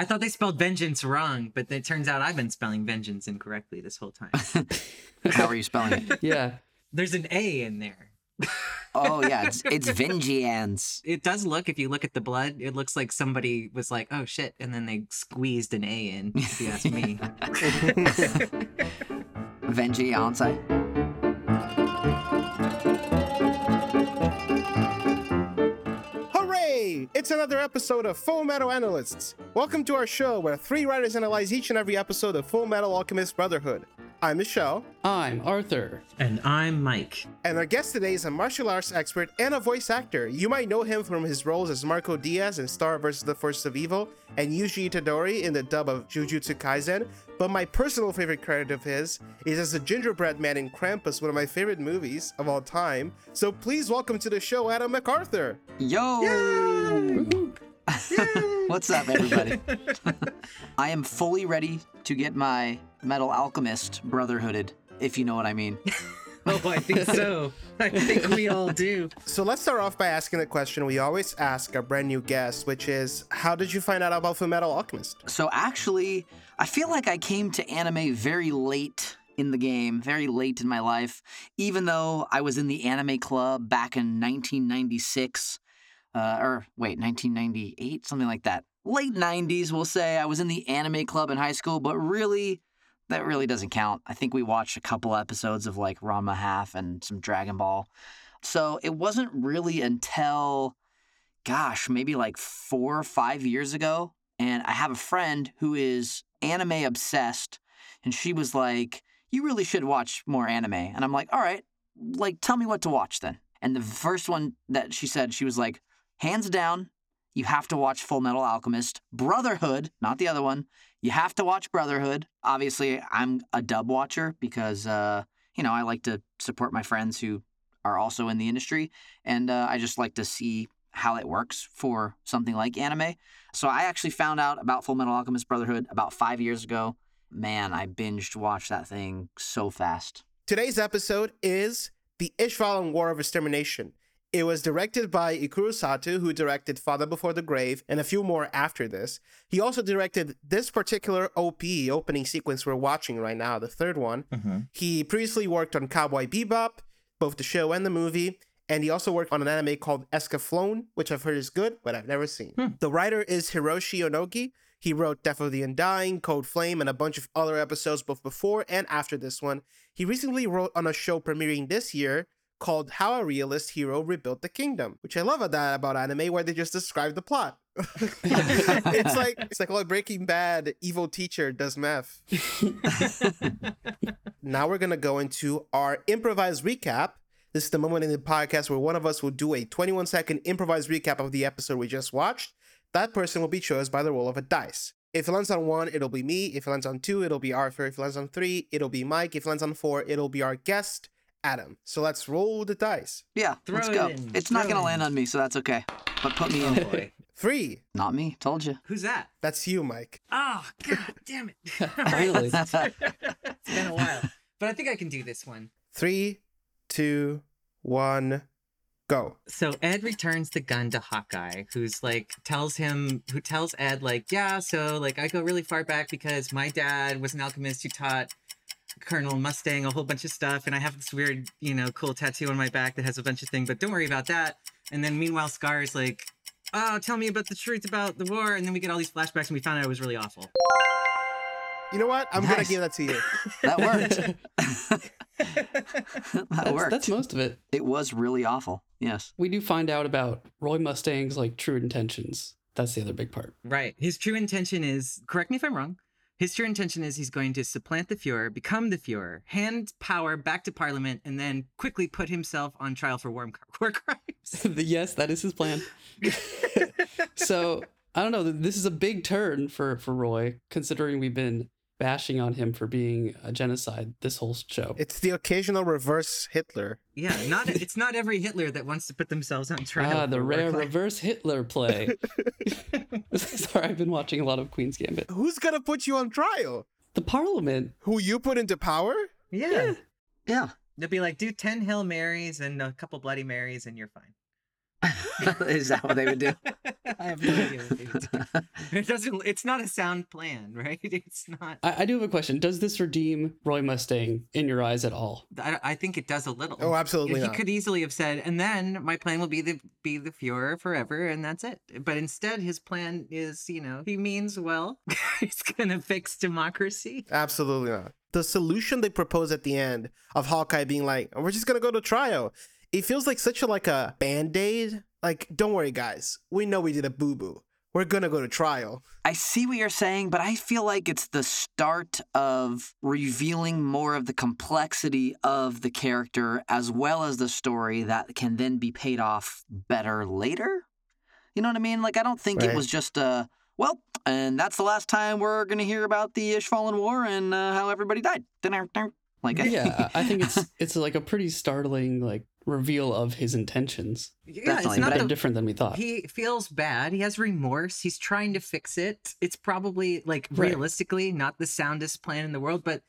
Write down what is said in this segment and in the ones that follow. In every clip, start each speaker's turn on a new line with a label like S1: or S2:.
S1: I thought they spelled vengeance wrong, but it turns out I've been spelling vengeance incorrectly this whole time.
S2: How are you spelling it?
S3: Yeah.
S1: There's an A in there.
S2: Oh yeah, it's it's Vengeance.
S1: It does look, if you look at the blood, it looks like somebody was like, oh shit, and then they squeezed an A in, if you ask me.
S2: Vengeance.
S4: It's another episode of Full Metal Analysts. Welcome to our show where three writers analyze each and every episode of Full Metal Alchemist Brotherhood. I'm Michelle,
S3: I'm Arthur.
S1: and I'm Mike.
S4: and our guest today is a martial arts expert and a voice actor. You might know him from his roles as Marco Diaz in Star vs. the Forces of Evil and Yuji Itadori in the dub of Jujutsu Kaisen, but my personal favorite credit of his is as the gingerbread man in Krampus, one of my favorite movies of all time. So please welcome to the show Adam MacArthur.
S2: Yo! What's up, everybody? I am fully ready to get my Metal Alchemist Brotherhooded, if you know what I mean.
S1: Oh, I think so. I think we all do.
S4: So let's start off by asking the question we always ask our brand new guests, which is, how did you find out about Full Metal Alchemist?
S2: So actually, I feel like I came to anime very late in the game, very late in my life, even though I was in the anime club back in 1996, uh, or wait, 1998, something like that. Late 90s, we'll say. I was in the anime club in high school, but really, that really doesn't count. I think we watched a couple episodes of like Ranma Half and some Dragon Ball. So it wasn't really until, gosh, maybe like four or five years ago. And I have a friend who is anime obsessed. And she was like, You really should watch more anime. And I'm like, All right, like, tell me what to watch then. And the first one that she said, she was like, Hands down, you have to watch Full Metal Alchemist. Brotherhood, not the other one. You have to watch Brotherhood. Obviously, I'm a dub watcher because, uh, you know, I like to support my friends who are also in the industry. And uh, I just like to see how it works for something like anime. So I actually found out about Full Metal Alchemist Brotherhood about five years ago. Man, I binged watched that thing so fast.
S4: Today's episode is The Ishvalan War of Extermination. It was directed by Ikuro Sato, who directed Father Before the Grave and a few more after this. He also directed this particular OP opening sequence we're watching right now, the third one. Mm-hmm. He previously worked on Cowboy Bebop, both the show and the movie, and he also worked on an anime called Escaflowne, which I've heard is good, but I've never seen. Hmm. The writer is Hiroshi Onogi. He wrote Death of the Undying, Cold Flame, and a bunch of other episodes both before and after this one. He recently wrote on a show premiering this year called How a Realist Hero Rebuilt the Kingdom, which I love that about anime where they just describe the plot. it's like it's like oh Breaking Bad evil teacher does math. now we're gonna go into our improvised recap. This is the moment in the podcast where one of us will do a 21 second improvised recap of the episode we just watched. That person will be chosen by the roll of a dice. If it lands on one, it'll be me. If it lands on two, it'll be Arthur. If it lands on three, it'll be Mike. If it lands on four, it'll be our guest, Adam. So let's roll the dice.
S2: Yeah,
S1: Throw
S2: let's go.
S1: in,
S2: It's not gonna land on me, so that's okay. But put me
S1: Oh
S2: in.
S1: boy.
S4: Three.
S2: Not me. Told you.
S1: Who's that?
S4: That's you, Mike.
S1: Oh, god damn it.
S3: Really?
S1: it's been a while. But I think I can do this one.
S4: Three, two, one, go.
S1: So Ed returns the gun to Hawkeye, who's like tells him who tells Ed like, yeah, so like I go really far back because my dad was an alchemist who taught Colonel Mustang a whole bunch of stuff, and I have this weird, you know, cool tattoo on my back that has a bunch of things, but don't worry about that. And then meanwhile, Scar is like, oh, tell me about the truth about the war, and then we get all these flashbacks, and we found out it was really awful.
S4: You know what? I'm gonna give that to you.
S2: That worked. that
S3: That's,
S2: worked.
S3: that's most of it.
S2: It was really awful. Yes.
S3: We do find out about Roy Mustang's like true intentions. That's the other big part.
S1: Right. His true intention is, correct me if I'm wrong, his true intention is he's going to supplant the Fuhrer, become the Fuhrer, hand power back to Parliament, and then quickly put himself on trial for war, war crimes.
S3: yes, that is his plan. so I don't know. This is a big turn for for Roy, considering we've been bashing on him for being a genocide this whole show.
S4: It's the occasional reverse Hitler.
S1: Yeah, not it's not every Hitler that wants to put themselves on trial.
S3: Ah, the rare reverse Hitler play. Sorry, I've been watching a lot of Queen's Gambit.
S4: Who's gonna put you on trial?
S3: The Parliament.
S4: Who you put into power?
S1: Yeah.
S2: Yeah.
S1: They'll be like, do 10 Hail Marys and a couple Bloody Marys, and you're fine.
S2: Is that what they would do?
S1: I have no idea what they would do. It doesn't. It's not a sound plan, right? It's not.
S3: I, I do have a question. Does this redeem Roy Mustang in your eyes at all?
S1: I, I think it does a little.
S4: Oh, absolutely
S1: He
S4: not.
S1: could easily have said, and then my plan will be the be the Fuhrer forever, and that's it. But instead, his plan is, you know, he means well. He's gonna fix democracy.
S4: Absolutely not. The solution they propose at the end of Hawkeye being like, "We're just gonna go to trial," it feels like such a like a band aid. Like, don't worry, guys. We know we did a boo boo. We're gonna go to trial.
S2: I see what you're saying, but I feel like it's the start of revealing more of the complexity of the character as well as the story that can then be paid off better later. You know what I mean? Like, I don't think it was just a, well, and that's the last time we're going to hear about the Ishvalan War and uh, how everybody died. Like,
S3: Yeah, I I think it's it's like a pretty startling like reveal of his intentions.
S1: Yeah,
S2: Definitely,
S1: it's not
S2: but
S1: the,
S3: different than we thought.
S1: He feels bad. He has remorse. He's trying to fix it. It's probably like
S3: Right.
S1: realistically not the soundest plan in the world, but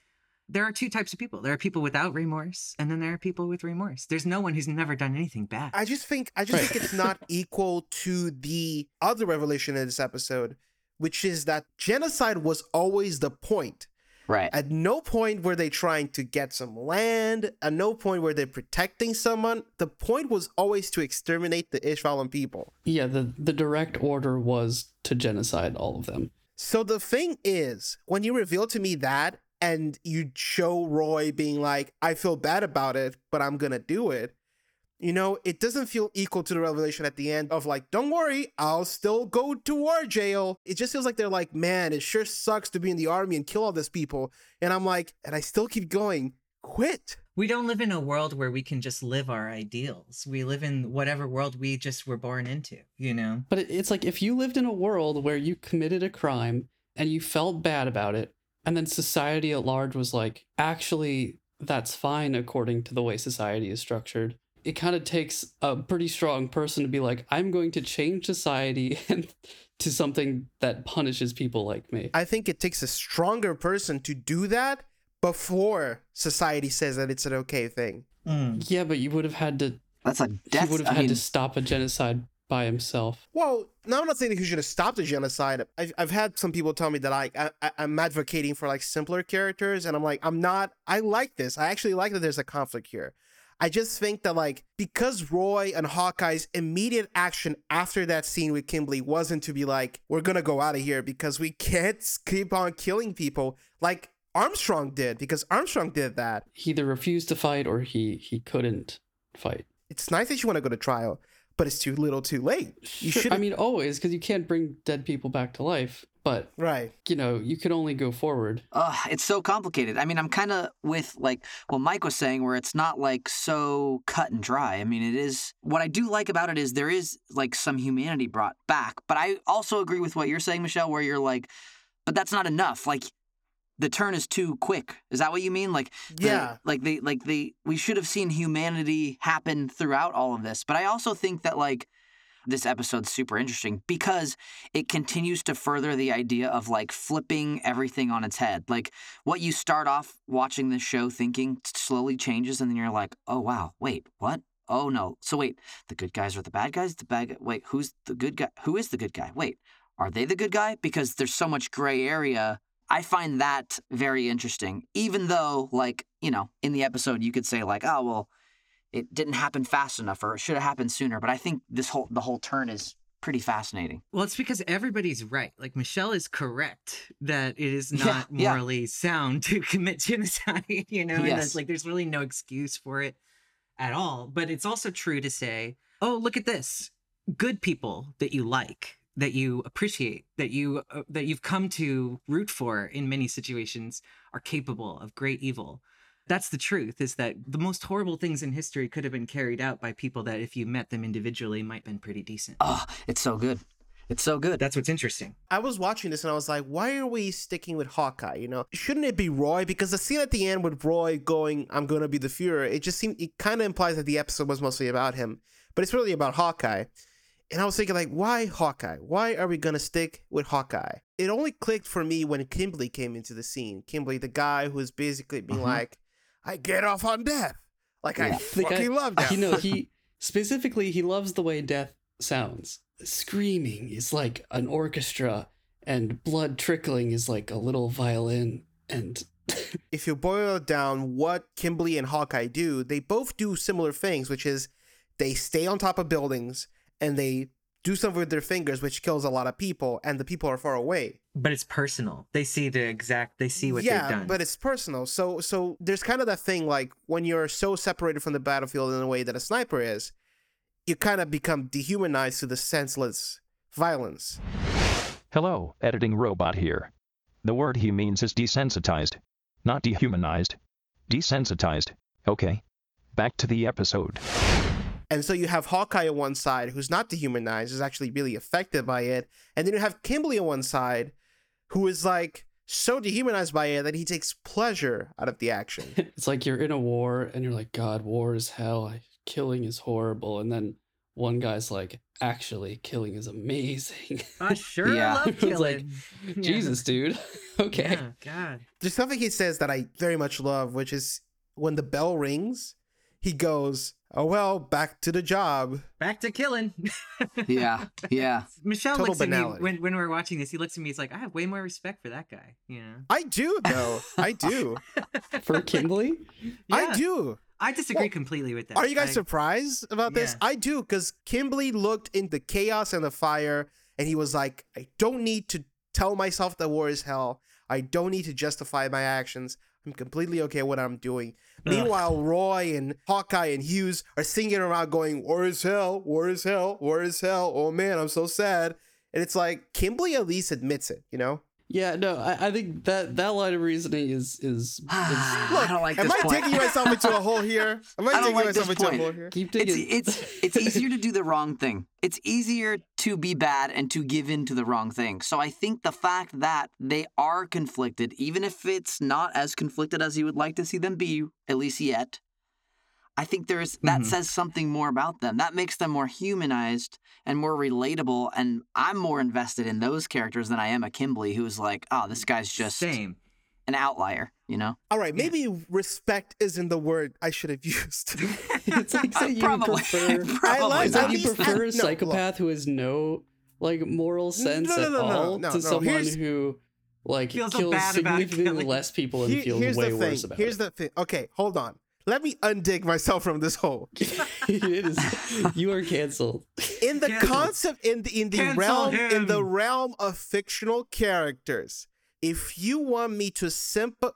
S1: there are two types of people. There are people without remorse, and then there are people with remorse. There's no one who's never done anything bad.
S4: I just think I just
S3: Right.
S4: think it's not equal to the other revelation in this episode, which is that genocide was always the point.
S2: Right.
S4: At no point were they trying to get some land. At no point were they protecting someone. The point was always to exterminate the Ishvalan people.
S3: yeah, the the direct order was to genocide all of them.
S4: So the thing is, when you reveal to me that and you show Roy being like, I feel bad about it, but I'm gonna do it, you know, it doesn't feel equal to the revelation at the end of like, don't worry, I'll still go to war jail. It just feels like they're like, man, it sure sucks to be in the army and kill all these people. And I'm like, and I still keep going, quit.
S1: We don't live in a world where we can just live our ideals. We live in whatever world we just were born into, you know?
S3: But it's like if you lived in a world where you committed a crime and you felt bad about it, and then society at large was like, actually, that's fine according to the way society is structured. It kind of takes a pretty strong person to be like, I'm going to change society and to something that punishes people like me.
S4: I think it takes a stronger person to do that before society says that it's an okay thing. Mm.
S3: yeah, but you would have had to.
S2: That's a
S3: He would have
S2: I
S3: had
S2: mean,
S3: to stop a genocide by himself.
S4: Well, now I'm not saying that he should have stopped the genocide. I've, I've had some people tell me that I, I I'm advocating for like simpler characters, and I'm like I'm not. I like this. I actually like that there's a conflict here. I just think that like because Roy and Hawkeye's immediate action after that scene with Kimblee wasn't to be like we're gonna go out of here because we can't keep on killing people like Armstrong did because Armstrong did that.
S3: He either refused to fight or he he couldn't fight.
S4: It's nice that you want to go to trial, but it's too little, too late. You should.
S3: I mean, always because you can't bring dead people back to life. But
S4: right.
S3: you know, you can only go forward.
S2: Ugh, it's so complicated. I mean, I'm kind of with like what Mike was saying, where it's not like so cut and dry. I mean, it is. What I do like about it is there is like some humanity brought back, but I also agree with what you're saying, Michelle, where you're like, but that's not enough. Like, the turn is too quick. Is that what you mean? Like, the-
S4: Yeah.
S2: like they, like they, we should have seen humanity happen throughout all of this. But I also think that like this episode's super interesting because it continues to further the idea of like flipping everything on its head. Like what you start off watching this show thinking slowly changes, and then you're like, oh wow, wait, what? Oh no. So wait, the good guys are the bad guys. The bad guy. Wait, who's the good guy? Who is the good guy? Wait, are they the good guy? Because there's so much gray area. I find that very interesting. Even though, like, you know, in the episode you could say like, oh well, it didn't happen fast enough or it should have happened sooner. But I think this whole the whole turn is pretty fascinating.
S1: Well, it's because everybody's right. Like Michelle is correct that it is not
S2: yeah.
S1: morally sound to commit genocide, you know, and that's like there's really no excuse for it at all. But it's also true to say, oh, look at this. Good people that you like, that you appreciate, that you uh, that you've come to root for in many situations are capable of great evil. That's the truth is that the most horrible things in history could have been carried out by people that if you met them individually might have been pretty decent.
S2: Oh, it's so good. It's so good.
S1: That's what's interesting.
S4: I was watching this and I was like, why are we sticking with Hawkeye? You know, shouldn't it be Roy? Because the scene at the end with Roy going, I'm going to be the Fuhrer, it just seemed, it kind of implies that the episode was mostly about him, but it's really about Hawkeye. And I was thinking, like, why Hawkeye? Why are we going to stick with Hawkeye? It only clicked for me when Kimblee came into the scene. Kimblee, the guy who's basically being
S2: Mhm.
S4: like, I get off on death. Like, I
S2: Yeah.
S3: Guy-
S4: fucking love that.
S3: You know, he Specifically, he loves the way death sounds. Screaming is like an orchestra, and blood trickling is like a little violin. And
S4: if you boil it down, what Kimblee and Hawkeye do, they both do similar things, which is they stay on top of buildings and they do something with their fingers, which kills a lot of people, and the people are far away.
S1: But it's personal. They see the exact. They see what
S4: yeah,
S1: they've done.
S4: but it's personal. So, so there's kind of that thing like when you're so separated from the battlefield in a way that a sniper is, you kind of become dehumanized to the senseless violence.
S5: Hello, editing robot here. The word he means is desensitized, not dehumanized. Desensitized. Okay. Back to the episode.
S4: And so you have Hawkeye on one side, who's not dehumanized, is actually really affected by it. And then you have Kimblee on one side, who is like so dehumanized by it that he takes pleasure out of the action.
S3: it's like you're in a war and you're like, God, war is hell. Killing is horrible. And then one guy's like, actually, killing is amazing.
S1: I sure
S2: Yeah.
S1: love
S3: It's like,
S1: killing. Yeah.
S3: Jesus, dude. okay.
S1: Yeah, God.
S4: There's something he says that I very much love, which is when the bell rings, he goes, Oh, well, back to the job.
S1: Back to killing.
S2: Yeah, yeah.
S1: Michelle
S4: Total
S1: looks at me when, when we're watching this. He looks at me. He's like, I have way more respect for that guy. You know.
S4: I do, though. I do.
S3: For Kimblee?
S4: I do.
S1: I disagree
S4: Well,
S1: completely with that.
S4: Are you guys
S1: I-
S4: surprised about this?
S1: Yeah.
S4: I do, because Kimblee looked in the chaos and the fire, and he was like, I don't need to tell myself that war is hell. I don't need to justify my actions. I'm completely okay with what I'm doing. Meanwhile, Roy and Hawkeye and Hughes are singing around going, War is hell, war is hell, war is hell. Oh man, I'm so sad. And it's like, Kimblee at least admits it, you know?
S3: Yeah, no, I, I think that that line of reasoning is is, is
S2: I don't like
S4: Am
S2: this
S4: I
S2: point.
S4: digging myself into a hole here? Am I,
S2: I don't
S4: digging
S2: like
S4: myself into a hole here?
S3: keep
S2: It's it's it's easier to do the wrong thing. It's easier to be bad and to give in to the wrong thing. So I think the fact that they are conflicted, even if it's not as conflicted as you would like to see them be, at least yet, I think there's that
S1: Mhm.
S2: says something more about them. That makes them more humanized and more relatable. And I'm more invested in those characters than I am a Kimblee, who's like, oh, this guy's just
S1: Same.
S2: an outlier. You know?
S4: All right, maybe respect isn't the word I should have used.
S3: it's like saying you
S2: Probably.
S3: prefer.
S2: Probably
S4: like-
S3: It's
S4: at
S3: like you
S4: least-
S3: prefer
S4: no,
S3: a
S4: look.
S3: psychopath who has no like moral sense
S4: no, no,
S3: at
S4: no, no,
S3: all
S4: no,
S3: to
S4: no.
S3: someone
S4: Here's-
S3: who like
S1: Feels so
S3: kills
S1: bad
S3: significantly
S1: killing.
S3: less people and
S4: Here-
S3: feels way
S4: the
S3: worse about
S4: Here's
S3: it.
S4: the thing. Okay, hold on. Let me undig myself from this hole.
S3: it is you are canceled.
S4: In the
S1: Cancel.
S4: concept, in the in the
S1: Cancel
S4: realm, in the realm of fictional characters, if you want me to simple,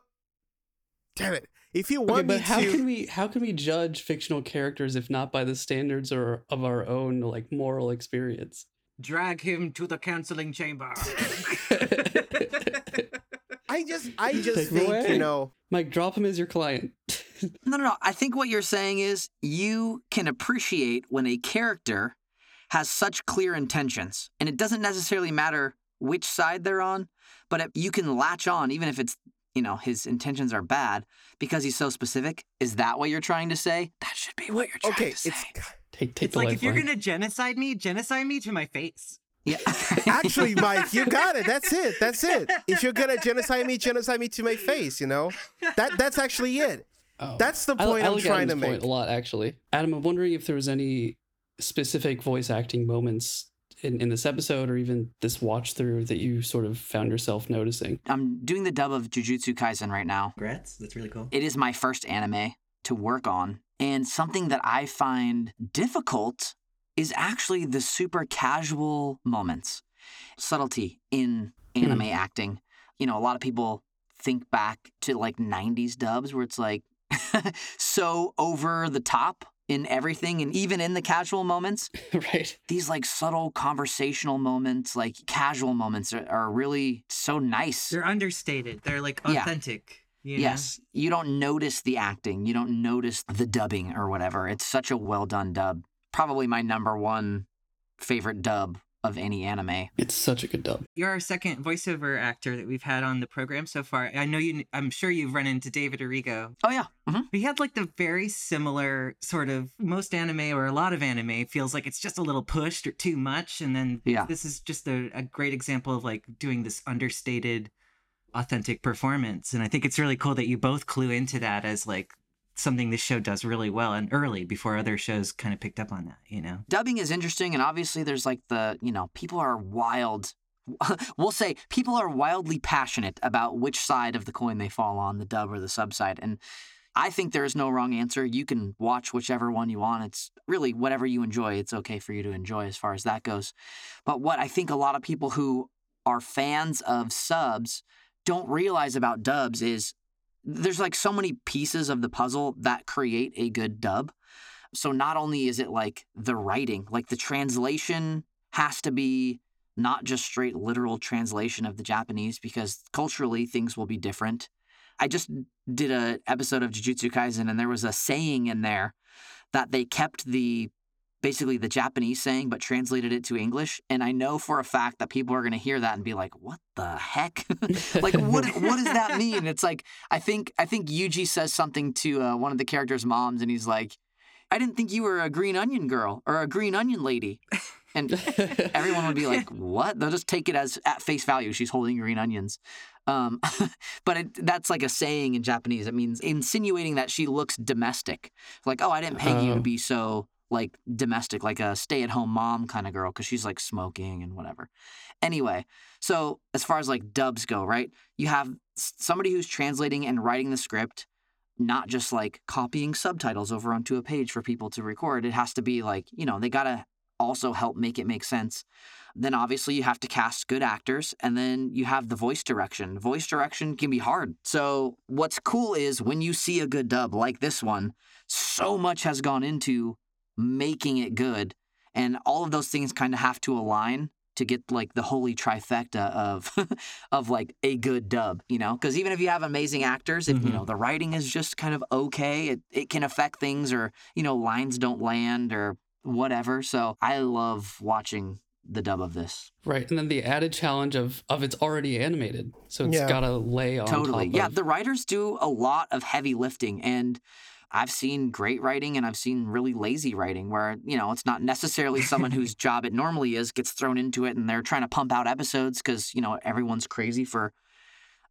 S4: damn it, if you want
S3: Okay,
S4: want
S3: but
S4: me
S3: how
S4: to,
S3: can we how can we judge fictional characters if not by the standards or of our own like moral experience?
S1: Drag him to the canceling chamber.
S4: I just, I just
S3: Take
S4: think you know,
S3: Mike, drop him as your client.
S2: No, no, no. I think what you're saying is you can appreciate when a character has such clear intentions, and it doesn't necessarily matter which side they're on, but it, you can latch on, even if it's, you know, his intentions are bad because he's so specific. Is that what you're trying to say? That should be what you're trying
S4: okay,
S2: to say.
S4: it's
S3: Take take
S1: it's
S3: the
S1: like if you're gonna genocide me, genocide me to my face.
S2: Yeah.
S4: actually, Mike, you got it. That's it. That's it. If you're gonna genocide me, genocide me to my face. You know, that that's actually it.
S3: Oh.
S4: That's the point
S3: I
S4: I'm
S3: like
S4: trying to
S3: Adam's point
S4: make.
S3: a lot, actually. Adam, I'm wondering if there was any specific voice acting moments in, in this episode or even this watch through that you sort of found yourself noticing.
S2: I'm doing the dub of Jujutsu Kaisen right now.
S1: Congrats. That's really cool.
S2: It is my first anime to work on. And something that I find difficult is actually the super casual moments, subtlety in hmm. anime acting. You know, a lot of people think back to like 90s dubs where it's like so over the top in everything and even in the casual moments
S3: right.
S2: these like subtle conversational moments like casual moments are, are really so nice
S1: They're understated. They're like
S2: Yeah.
S1: authentic. you know?
S2: Yes, you don't notice the acting, you don't notice the dubbing or whatever. It's such a well done dub. Probably my number one favorite dub of any anime.
S3: It's such a good dub.
S1: You're our second voiceover actor that we've had on the program so far. I know you. I'm sure you've run into David Arrigo.
S2: Oh yeah, hmm
S1: He had like the very similar sort of most anime or a lot of anime feels like it's just a little pushed or too much, and then
S2: Yeah.
S1: this is just a, a great example of like doing this understated, authentic performance. And I think it's really cool that you both clue into that as like something this show does really well and early before other shows kind of picked up on that, you know?
S2: dubbing is interesting and obviously there's like the you know people are wild we'll say people are wildly passionate about which side of the coin they fall on the dub or the sub side and i think there is no wrong answer. You can watch whichever one you want. It's really whatever you enjoy it's okay for you to enjoy as far as that goes. But what i think a lot of people who are fans of subs don't realize about dubs is there's like so many pieces of the puzzle that create a good dub so not only is it like the writing, like the translation has to be not just straight literal translation of the Japanese because culturally things will be different. I just did a episode of Jujutsu Kaisen and there was a saying in there that they kept the basically the Japanese saying but translated it to English and I know for a fact that people are going to hear that and be like what the heck like what what does that mean it's like I think I think Yuji says something to uh, one of the characters moms and he's like I didn't think you were a green onion girl or a green onion lady. And everyone would be like, what? They'll just take it as at face value. She's holding green onions. Um, but it, that's like a saying in Japanese. It means insinuating that she looks domestic. Like, oh, I didn't peg you
S3: Oh.
S2: to be so like domestic, like a stay at home mom kind of girl, because she's like smoking and whatever. Anyway, so as far as like dubs go, right? You have somebody who's translating and writing the script not just like copying subtitles over onto a page for people to record. It has to be like, you know, they got to also help make it make sense. Then obviously you have to cast good actors and then you have the voice direction. Voice direction can be hard. So what's cool is when you see a good dub like this one, so much has gone into making it good and all of those things kind of have to align to get like the holy trifecta of of like a good dub, you know? Because even if you have amazing actors, if you
S1: Mhm.
S2: know the writing is just kind of okay, it, it can affect things or you know lines don't land or whatever. So I love watching the dub of this.
S3: right, and then the added challenge of of it's already animated, so it's
S4: Yeah.
S3: got to lay on
S2: totally,
S3: top
S2: yeah.
S3: of-
S2: The writers do a lot of heavy lifting and. I've seen great writing and I've seen really lazy writing where, you know, it's not necessarily someone whose job it normally is gets thrown into it and they're trying to pump out episodes because, you know, everyone's crazy for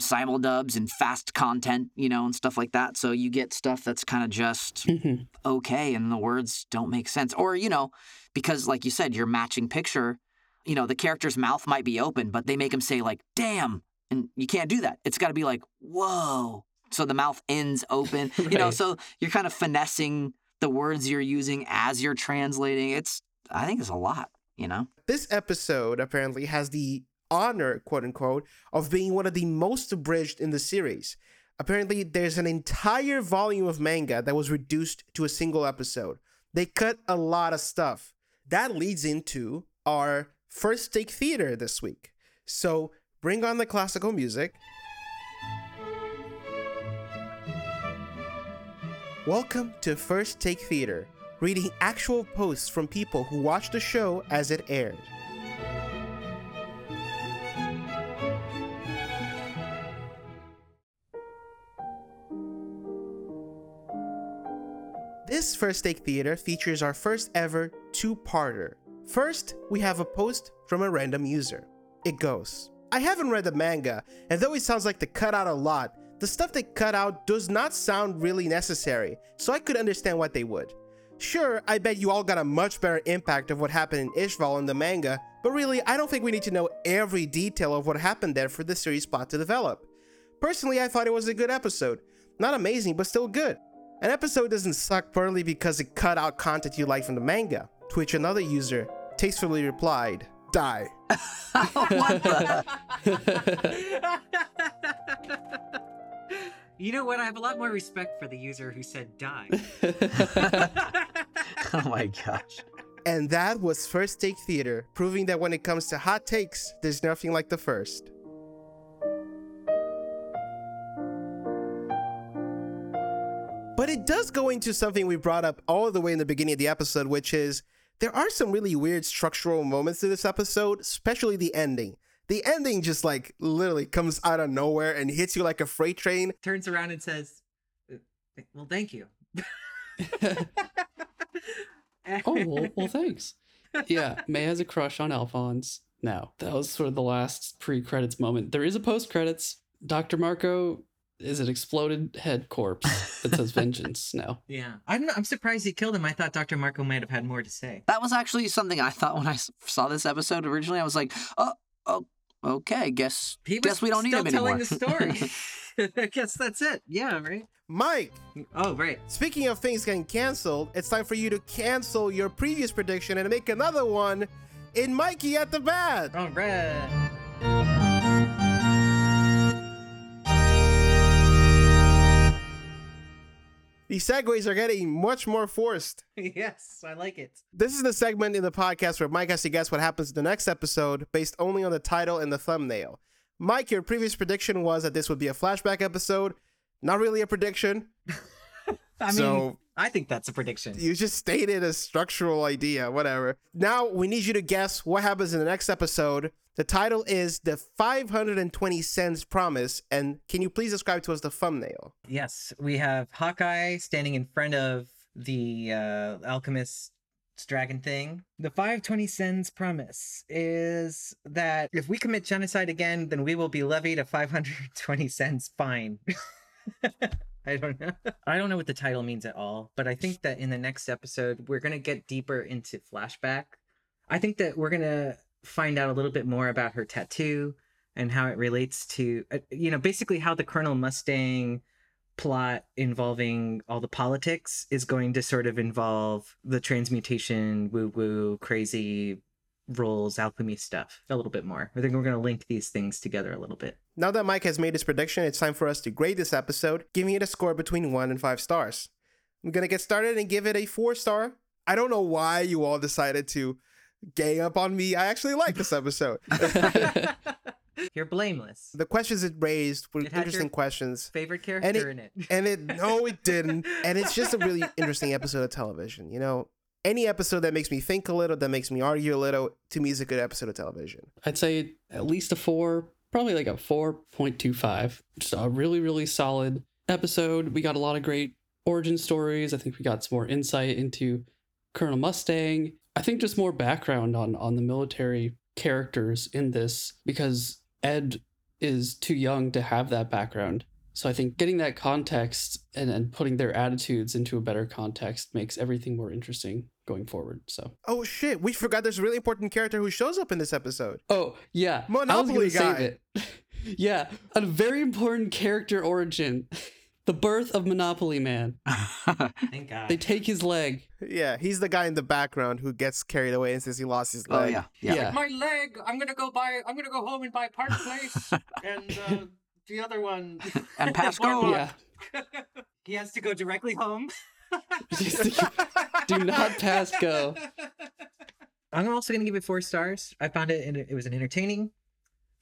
S2: simuldubs and fast content, you know, and stuff like that. So you get stuff that's kind of just
S3: Mhm.
S2: okay and the words don't make sense. Or, you know, because like you said, you're matching picture, you know, the character's mouth might be open, but they make him say like, damn. And you can't do that. It's got to be like, whoa. So the mouth ends open, you know, so you're kind of finessing the words you're using as you're translating. It's, I think it's a lot, you know?
S4: This episode apparently has the honor, quote unquote, of being one of the most abridged in the series. Apparently, there's an entire volume of manga that was reduced to a single episode. They cut a lot of stuff. That leads into our first take theater this week. So bring on the classical music. Welcome to First Take Theater, reading actual posts from people who watched the show as it aired. This First Take Theater features our first ever two parter. First, we have a post from a random user. It goes I haven't read the manga, and though it sounds like the cutout a lot, the stuff they cut out does not sound really necessary, so I could understand what they would. Sure, I bet you all got a much better impact of what happened in Ishval in the manga, but really, I don't think we need to know every detail of what happened there for the series plot to develop. Personally, I thought it was a good episode. Not amazing, but still good. An episode doesn't suck purely because it cut out content you like from the manga, to which another user tastefully replied, Die.
S2: what the?
S1: you know what? I have a lot more respect for the user who said die.
S2: oh my gosh.
S4: And that was First Take Theater, proving that when it comes to hot takes, there's nothing like the first. But it does go into something we brought up all the way in the beginning of the episode, which is there are some really weird structural moments to this episode, especially the ending. The ending just like literally comes out of nowhere and hits you like a freight train.
S1: Turns around and says, "Uh, "Well, thank you."
S3: oh well, well, thanks. Yeah, May has a crush on Alphonse. Now that was sort of the last pre-credits moment. There is a post-credits. Dr. Marcoh is an exploded head corpse that says vengeance now.
S1: Yeah. I'm, I'm surprised he killed him. I thought Dr. Marcoh might have had more to say.
S2: That was actually something I thought when I saw this episode originally. I was like, oh, oh okay, guess
S1: He
S2: guess we don't need
S1: still
S2: him
S1: telling
S2: anymore.
S1: the story. I guess that's it. Yeah, right?
S4: Mike,
S1: Oh, right.
S4: speaking of things getting canceled, it's time for you to cancel your previous prediction and make another one in Mikey at the Bat.
S1: All right.
S4: These segues are getting much more forced.
S1: yes, I like it.
S4: This is the segment in the podcast where Mike has to guess what happens in the next episode based only on the title and the thumbnail. Mike, your previous prediction was that this would be a flashback episode. Not really a prediction.
S1: I mean,
S4: So-
S1: I think that's a prediction.
S4: You just stated a structural idea, whatever. Now we need you to guess what happens in the next episode. The title is The 520 Cenz Promise. And can you please describe to us the thumbnail?
S1: Yes, we have Hawkeye standing in front of the uh, alchemist's dragon thing. The 520 cents promise is that if we commit genocide again, then we will be levied a 520 cents fine. I don't know. I don't know what the title means at all, but I think that in the next episode, we're going to get deeper into flashback. I think that we're going to find out a little bit more about her tattoo and how it relates to, uh, you know, basically how the Colonel Mustang plot involving all the politics is going to sort of involve the transmutation, woo woo, crazy rules, alchemy stuff a little bit more. I think we're going to link these things together a little bit.
S4: Now that Mike has made his prediction, it's time for us to grade this episode, giving it a score between 1 and 5 stars. I'm going to get started and give it a 4 star. I don't know why you all decided to gang up on me. I actually like this episode.
S1: You're blameless.
S4: the questions it raised were
S1: It had your-
S4: interesting questions.
S1: Favorite character in it.
S4: And it no, it didn't. And it's just a really interesting episode of television. You know, any episode that makes me think a little, that makes me argue a little, to me is a good episode of television.
S3: I'd say at least a four, probably like a 4.25. Just a really, really solid episode. We got a lot of great origin stories. I think we got some more insight into Colonel Mustang. I think just more background on on the military characters in this because Ed is too young to have that background. So I think getting that context and, and putting their attitudes into a better context makes everything more interesting going forward. So
S4: Oh shit, we forgot there's a really important character who shows up in this episode.
S3: Oh, yeah.
S4: Monopoly guy.
S3: yeah, a very important character origin. The birth of Monopoly Man.
S1: Thank God.
S3: They take his leg.
S4: Yeah, he's the guy in the background who gets carried away and says he lost his
S2: oh
S4: leg.
S2: yeah, yeah.
S3: Yeah.
S1: My leg. I'm gonna go buy. I'm gonna go home and buy Park Place and uh, the other one.
S2: And Pasco.
S1: Boardwalk.
S3: Yeah.
S1: he has to go directly home.
S3: Do not pass go.
S1: I'm also gonna give it four stars. I found it. And it was an entertaining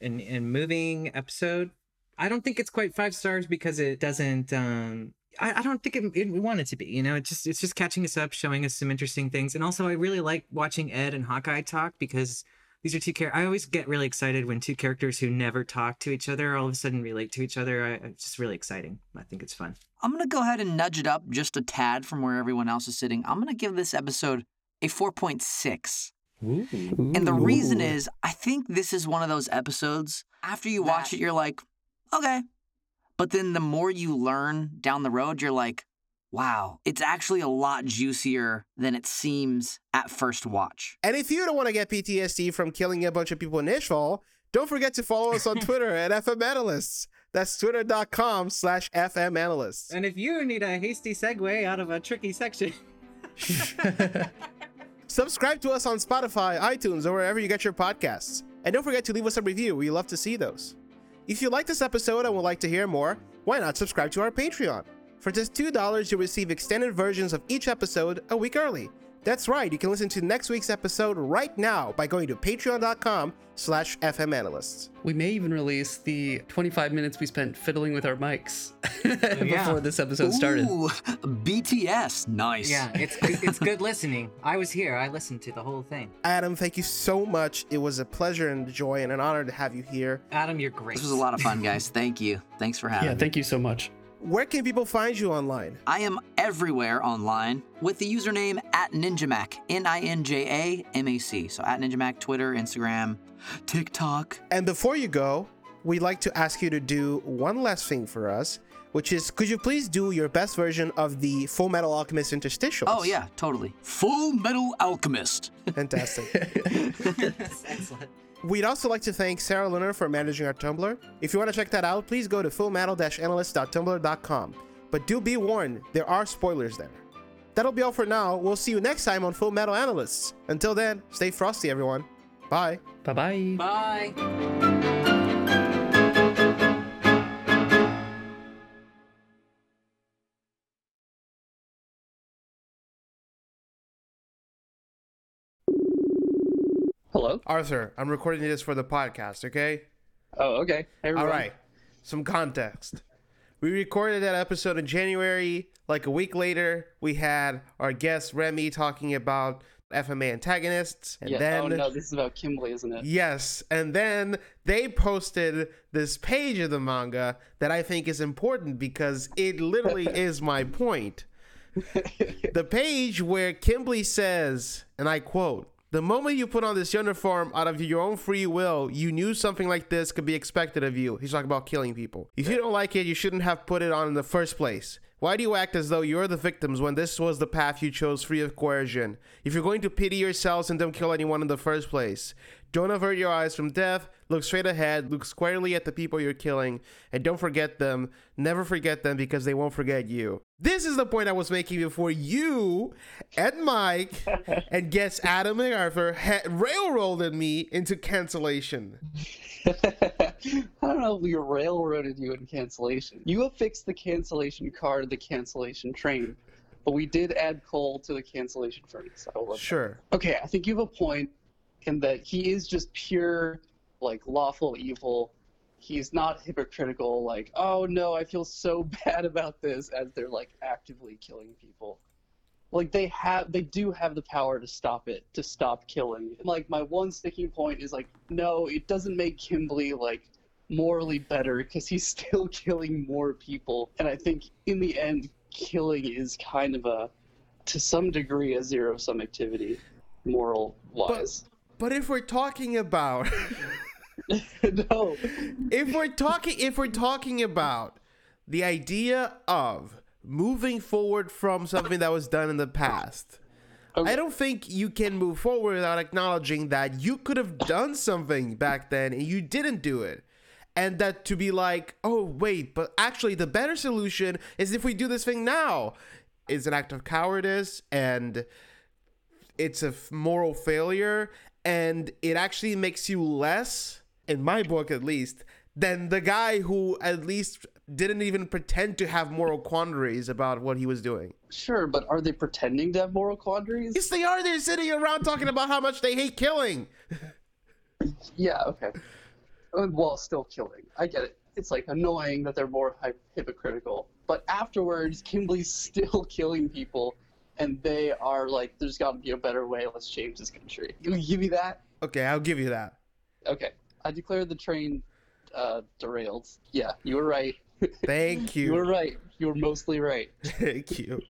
S1: and and moving episode. I don't think it's quite five stars because it doesn't. um I, I don't think it, it wanted to be. You know, it just it's just catching us up, showing us some interesting things, and also I really like watching Ed and Hawkeye talk because these are two characters. I always get really excited when two characters who never talk to each other all of a sudden relate to each other. I, it's just really exciting. I think it's fun.
S2: I'm gonna go ahead and nudge it up just a tad from where everyone else is sitting. I'm gonna give this episode a 4.6. And the reason is, I think this is one of those episodes. After you watch
S1: That-
S2: it, you're like, okay. But then the more you learn down the road, you're like, wow, it's actually a lot juicier than it seems at first watch.
S4: And if you don't want to get PTSD from killing a bunch of people in Ishval, don't forget to follow us on Twitter at FM Analysts. That's twitter.com slash FM Analysts.
S1: And if you need a hasty segue out of a tricky section.
S4: Subscribe to us on Spotify, iTunes, or wherever you get your podcasts. And don't forget to leave us a review. We love to see those. If you like this episode and would like to hear more, why not subscribe to our Patreon? For just $2, you'll receive extended versions of each episode a week early. That's right, you can listen to next week's episode right now by going to patreon.com slash fmanalysts.
S3: We may even release the 25 minutes we spent fiddling with our mics
S1: yeah.
S3: before this episode started.
S2: Ooh, BTS. Nice.
S1: Yeah, it's it's good listening. I was here. I listened to the whole thing.
S4: Adam, thank you so much. It was a pleasure and a joy and an honor to have you here.
S1: Adam, you're great.
S2: This was a lot of fun, guys. Thank you. Thanks for having
S3: Yeah,
S2: me.
S3: thank you so much.
S4: Where can people find you online?
S2: I am everywhere online with the username at NinjaMac, N I N J A M A C. So at NinjaMac, Twitter, Instagram, TikTok.
S4: And before you go, we'd like to ask you to do one last thing for us, which is could you please do your best version of the Full Metal Alchemist interstitials?
S2: Oh yeah, totally. Full Metal Alchemist.
S4: Fantastic.
S1: Excellent.
S4: We'd also like to thank Sarah Lerner for managing our Tumblr. If you want to check that out, please go to fullmetal-analyst.tumblr.com. But do be warned, there are spoilers there. That'll be all for now. We'll see you next time on Full Metal Analysts. Until then, stay frosty, everyone. Bye.
S6: Bye bye. Hello.
S4: Arthur, I'm recording this for the podcast, okay?
S6: Oh, okay.
S4: All right. Some context. We recorded that episode in January. Like a week later, we had our guest Remy talking about FMA antagonists. And
S6: Yeah.
S4: then
S6: oh no, this is about Kimblee, isn't it?
S4: Yes, and then they posted this page of the manga that I think is important because it literally is my point. The page where Kimblee says, and I quote, the moment you put on this uniform out of your own free will, you knew something like this could be expected of you. He's talking about killing people. If you don't like it, you shouldn't have put it on in the first place. Why do you act as though you're the victims when this was the path you chose free of coercion? If you're going to pity yourselves and don't kill anyone in the first place, don't avert your eyes from death. Look straight ahead. Look squarely at the people you're killing. And don't forget them. Never forget them because they won't forget you. This is the point I was making before you and Mike and guess Adam and Arthur had railroaded me into cancellation.
S6: I don't know if we railroaded you in cancellation. You affixed the cancellation card, to the cancellation train, but we did add coal to the cancellation furnace. I will let
S4: Sure.
S6: Okay, I think you have a point in that he is just pure, like, lawful evil. He's not hypocritical, like, oh no, I feel so bad about this, as they're, like, actively killing people. Like, they have, they do have the power to stop it, to stop killing. Like, my one sticking point is, like, no, it doesn't make Kimblee, like, morally better, because he's still killing more people. And I think, in the end, killing is kind of a, to some degree, a zero sum activity, moral wise.
S4: But if we're talking about
S6: no.
S4: if we're talking if we're talking about the idea of moving forward from something that was done in the past
S6: Okay.
S4: i don't think you can move forward without acknowledging that you could have done something back then and you didn't do it and that to be like oh wait but actually the better solution is if we do this thing now is an act of cowardice and it's a moral failure and it actually makes you less in my book at least than the guy who at least didn't even pretend to have moral quandaries about what he was doing
S6: Sure, but are they pretending to have moral quandaries?
S4: yes they are they're sitting around talking about how much they hate killing
S6: Yeah, okay. Uh, While still killing. I get it. It's like annoying that they're more hypocritical. But afterwards, Kimblee's still killing people, and they are like, there's got to be a better way. Let's change this country. You give me that?
S4: okay i'll give you that
S6: Okay. I declare the train uh, derailed. Yeah, you were right.
S4: thank
S6: You
S4: you were
S6: right. You were mostly right.
S4: thank you